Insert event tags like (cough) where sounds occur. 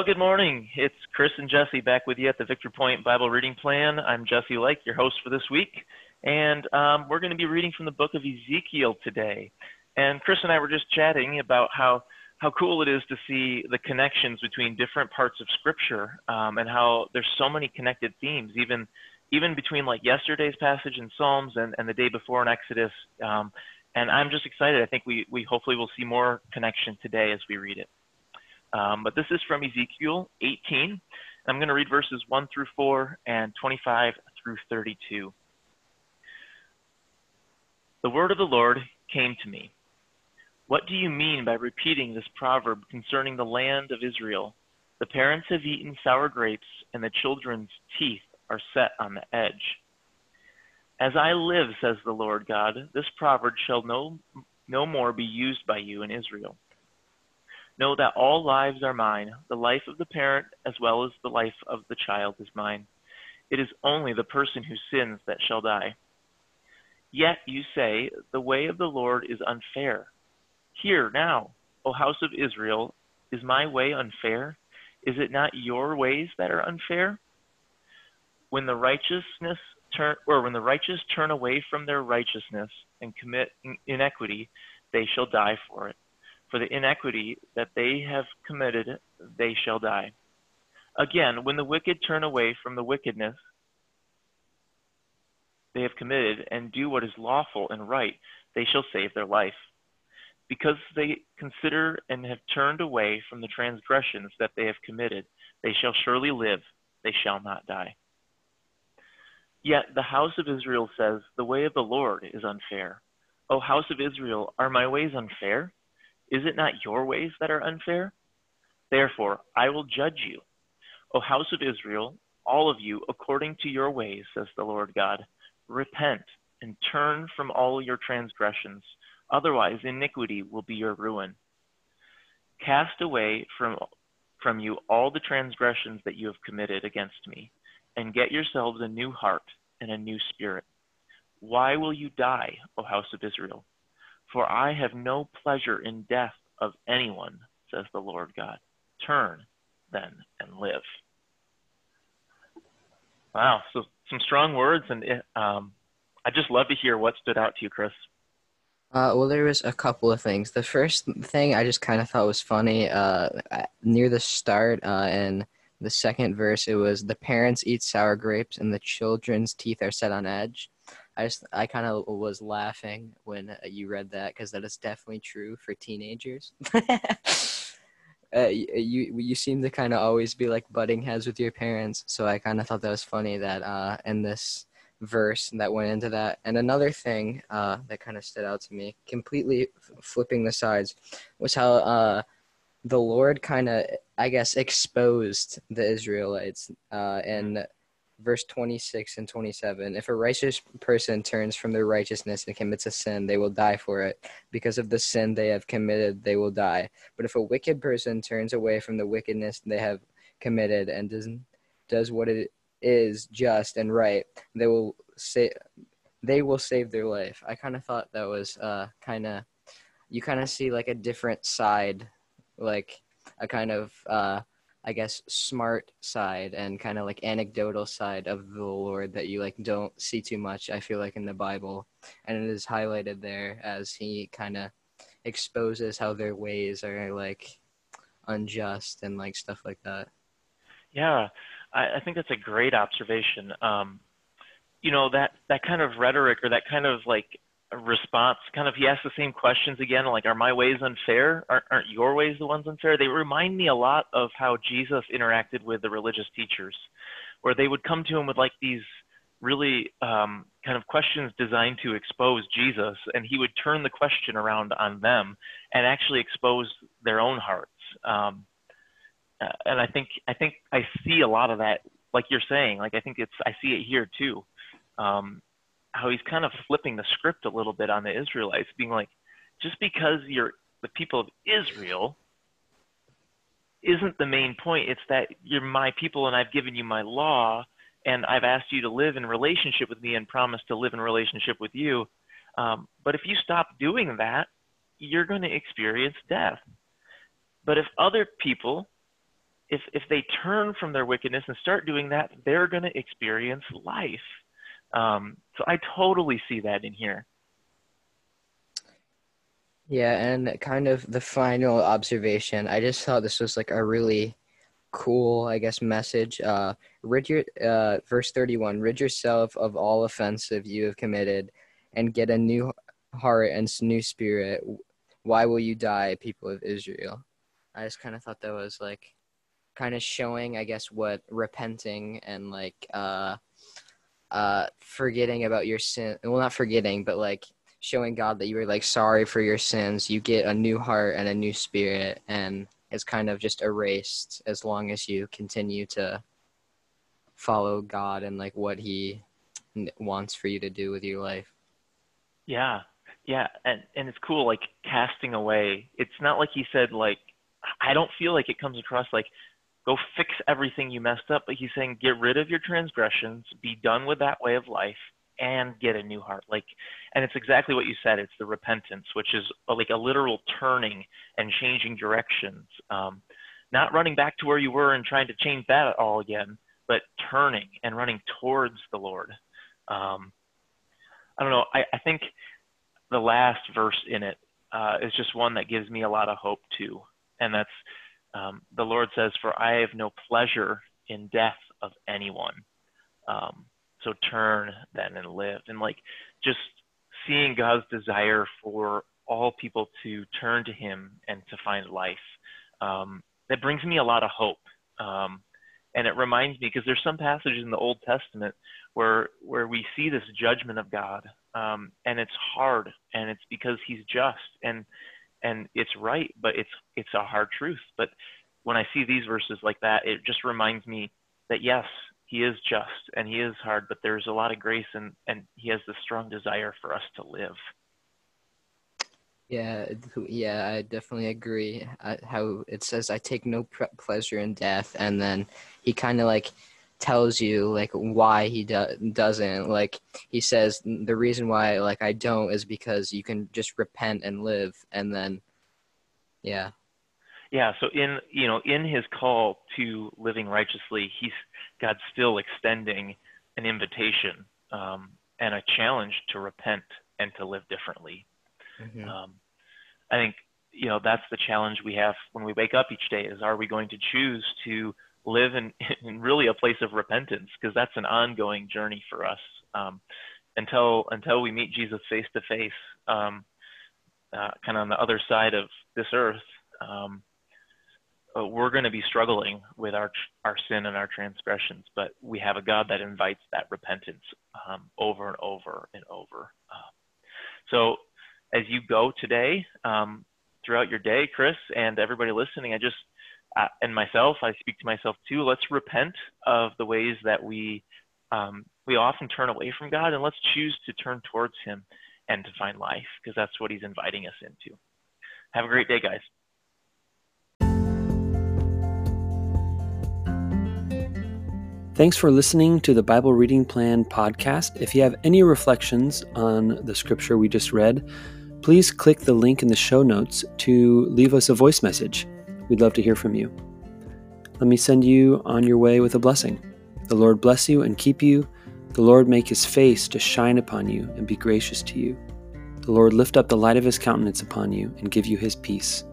Well, good morning. It's Chris and Jesse back with you at the Victory Point Bible Reading Plan. I'm Jesse Lake, your host for this week, and um, we're going to be reading from the book of Ezekiel today. And Chris and I were just chatting about how how cool it is to see the connections between different parts of Scripture, um, and how there's so many connected themes, even even between like yesterday's passage in Psalms and, and the day before in Exodus. Um, and I'm just excited. I think we we hopefully will see more connection today as we read it. Um, but this is from Ezekiel 18. I'm going to read verses 1 through 4 and 25 through 32. The word of the Lord came to me. What do you mean by repeating this proverb concerning the land of Israel? The parents have eaten sour grapes, and the children's teeth are set on the edge. As I live, says the Lord God, this proverb shall no, no more be used by you in Israel. Know that all lives are mine. The life of the parent as well as the life of the child is mine. It is only the person who sins that shall die. Yet you say, The way of the Lord is unfair. Hear now, O house of Israel, is my way unfair? Is it not your ways that are unfair? When the righteousness turn or when the righteous turn away from their righteousness and commit iniquity, they shall die for it for the iniquity that they have committed, they shall die. Again, when the wicked turn away from the wickedness they have committed and do what is lawful and right, they shall save their life. Because they consider and have turned away from the transgressions that they have committed, they shall surely live, they shall not die. Yet the house of Israel says, The way of the Lord is unfair. O house of Israel, are my ways unfair? Is it not your ways that are unfair? Therefore, I will judge you. O house of Israel, all of you, according to your ways, says the Lord God. Repent and turn from all your transgressions. Otherwise, iniquity will be your ruin. Cast away from, from you all the transgressions that you have committed against me, and get yourselves a new heart and a new spirit. Why will you die, O house of Israel? For I have no pleasure in death of anyone, says the Lord God. Turn then and live. Wow, so some strong words, and um, I just love to hear what stood out to you, Chris. Uh, well, there was a couple of things. The first thing I just kind of thought was funny. Uh, near the start, uh, in the second verse, it was the parents eat sour grapes and the children's teeth are set on edge. I just I kind of was laughing when uh, you read that because that is definitely true for teenagers. (laughs) uh, you you seem to kind of always be like butting heads with your parents, so I kind of thought that was funny that uh, in this verse that went into that. And another thing uh, that kind of stood out to me, completely flipping the sides, was how uh, the Lord kind of I guess exposed the Israelites uh, and verse 26 and 27 if a righteous person turns from their righteousness and commits a sin they will die for it. Because of the sin they have committed they will die. But if a wicked person turns away from the wickedness they have committed and does does what it is just and right they will say they will save their life. I kind of thought that was uh kind of you kind of see like a different side like a kind of uh I guess smart side and kind of like anecdotal side of the Lord that you like don't see too much I feel like in the Bible and it is highlighted there as he kind of exposes how their ways are like unjust and like stuff like that. Yeah, I, I think that's a great observation. Um, you know that that kind of rhetoric or that kind of like response kind of he asks the same questions again like are my ways unfair? Aren't, aren't your ways the ones unfair? They remind me a lot of how jesus interacted with the religious teachers where they would come to him with like these really um, kind of questions designed to expose jesus and he would turn the question around on them and actually expose their own hearts. Um, and i think i think i see a lot of that like you're saying, like I think it's I see it here too. Um, how he's kind of flipping the script a little bit on the Israelites, being like, just because you're the people of Israel isn't the main point. It's that you're my people and I've given you my law and I've asked you to live in relationship with me and promised to live in relationship with you. Um, but if you stop doing that, you're going to experience death. But if other people, if, if they turn from their wickedness and start doing that, they're going to experience life. Um, so I totally see that in here. Yeah, and kind of the final observation. I just thought this was like a really cool, I guess, message. Uh, rid your, uh, verse 31 rid yourself of all offensive you have committed and get a new heart and new spirit. Why will you die, people of Israel? I just kind of thought that was like kind of showing, I guess, what repenting and like uh, uh, forgetting about your sin. Well, not forgetting, but like showing God that you were like sorry for your sins. You get a new heart and a new spirit, and it's kind of just erased as long as you continue to follow God and like what He wants for you to do with your life. Yeah, yeah, and and it's cool like casting away. It's not like he said like I don't feel like it comes across like go fix everything you messed up, but he's saying get rid of your transgressions, be done with that way of life, and get a new heart. Like, and it's exactly what you said. It's the repentance, which is like a literal turning and changing directions. Um, not running back to where you were and trying to change that all again, but turning and running towards the Lord. Um, I don't know. I, I think the last verse in it uh, is just one that gives me a lot of hope too, and that's um, the Lord says, "For I have no pleasure in death of anyone." Um, so turn then and live, and like just seeing God's desire for all people to turn to Him and to find life. Um, that brings me a lot of hope. Um, and it reminds me because there's some passages in the Old Testament where where we see this judgment of God, um, and it's hard, and it's because He's just and and it's right, but it's it's a hard truth. But when I see these verses like that, it just reminds me that yes, He is just and He is hard, but there's a lot of grace and and He has the strong desire for us to live. Yeah, yeah, I definitely agree. Uh, how it says, "I take no pre- pleasure in death," and then he kind of like tells you like why he do- doesn't. Like he says, the reason why like I don't is because you can just repent and live, and then, yeah. Yeah. So in you know in his call to living righteously, he's God's still extending an invitation um, and a challenge to repent and to live differently. Mm-hmm. Um, I think you know that's the challenge we have when we wake up each day: is are we going to choose to live in, (laughs) in really a place of repentance? Because that's an ongoing journey for us um, until until we meet Jesus face to face, kind of on the other side of this earth. Um, uh, we're going to be struggling with our our sin and our transgressions, but we have a God that invites that repentance um, over and over and over. Uh, so as you go today, um, throughout your day, Chris, and everybody listening, I just, uh, and myself, I speak to myself too. Let's repent of the ways that we um, we often turn away from God, and let's choose to turn towards Him and to find life, because that's what He's inviting us into. Have a great day, guys. Thanks for listening to the Bible Reading Plan podcast. If you have any reflections on the scripture we just read, please click the link in the show notes to leave us a voice message. We'd love to hear from you. Let me send you on your way with a blessing. The Lord bless you and keep you. The Lord make his face to shine upon you and be gracious to you. The Lord lift up the light of his countenance upon you and give you his peace.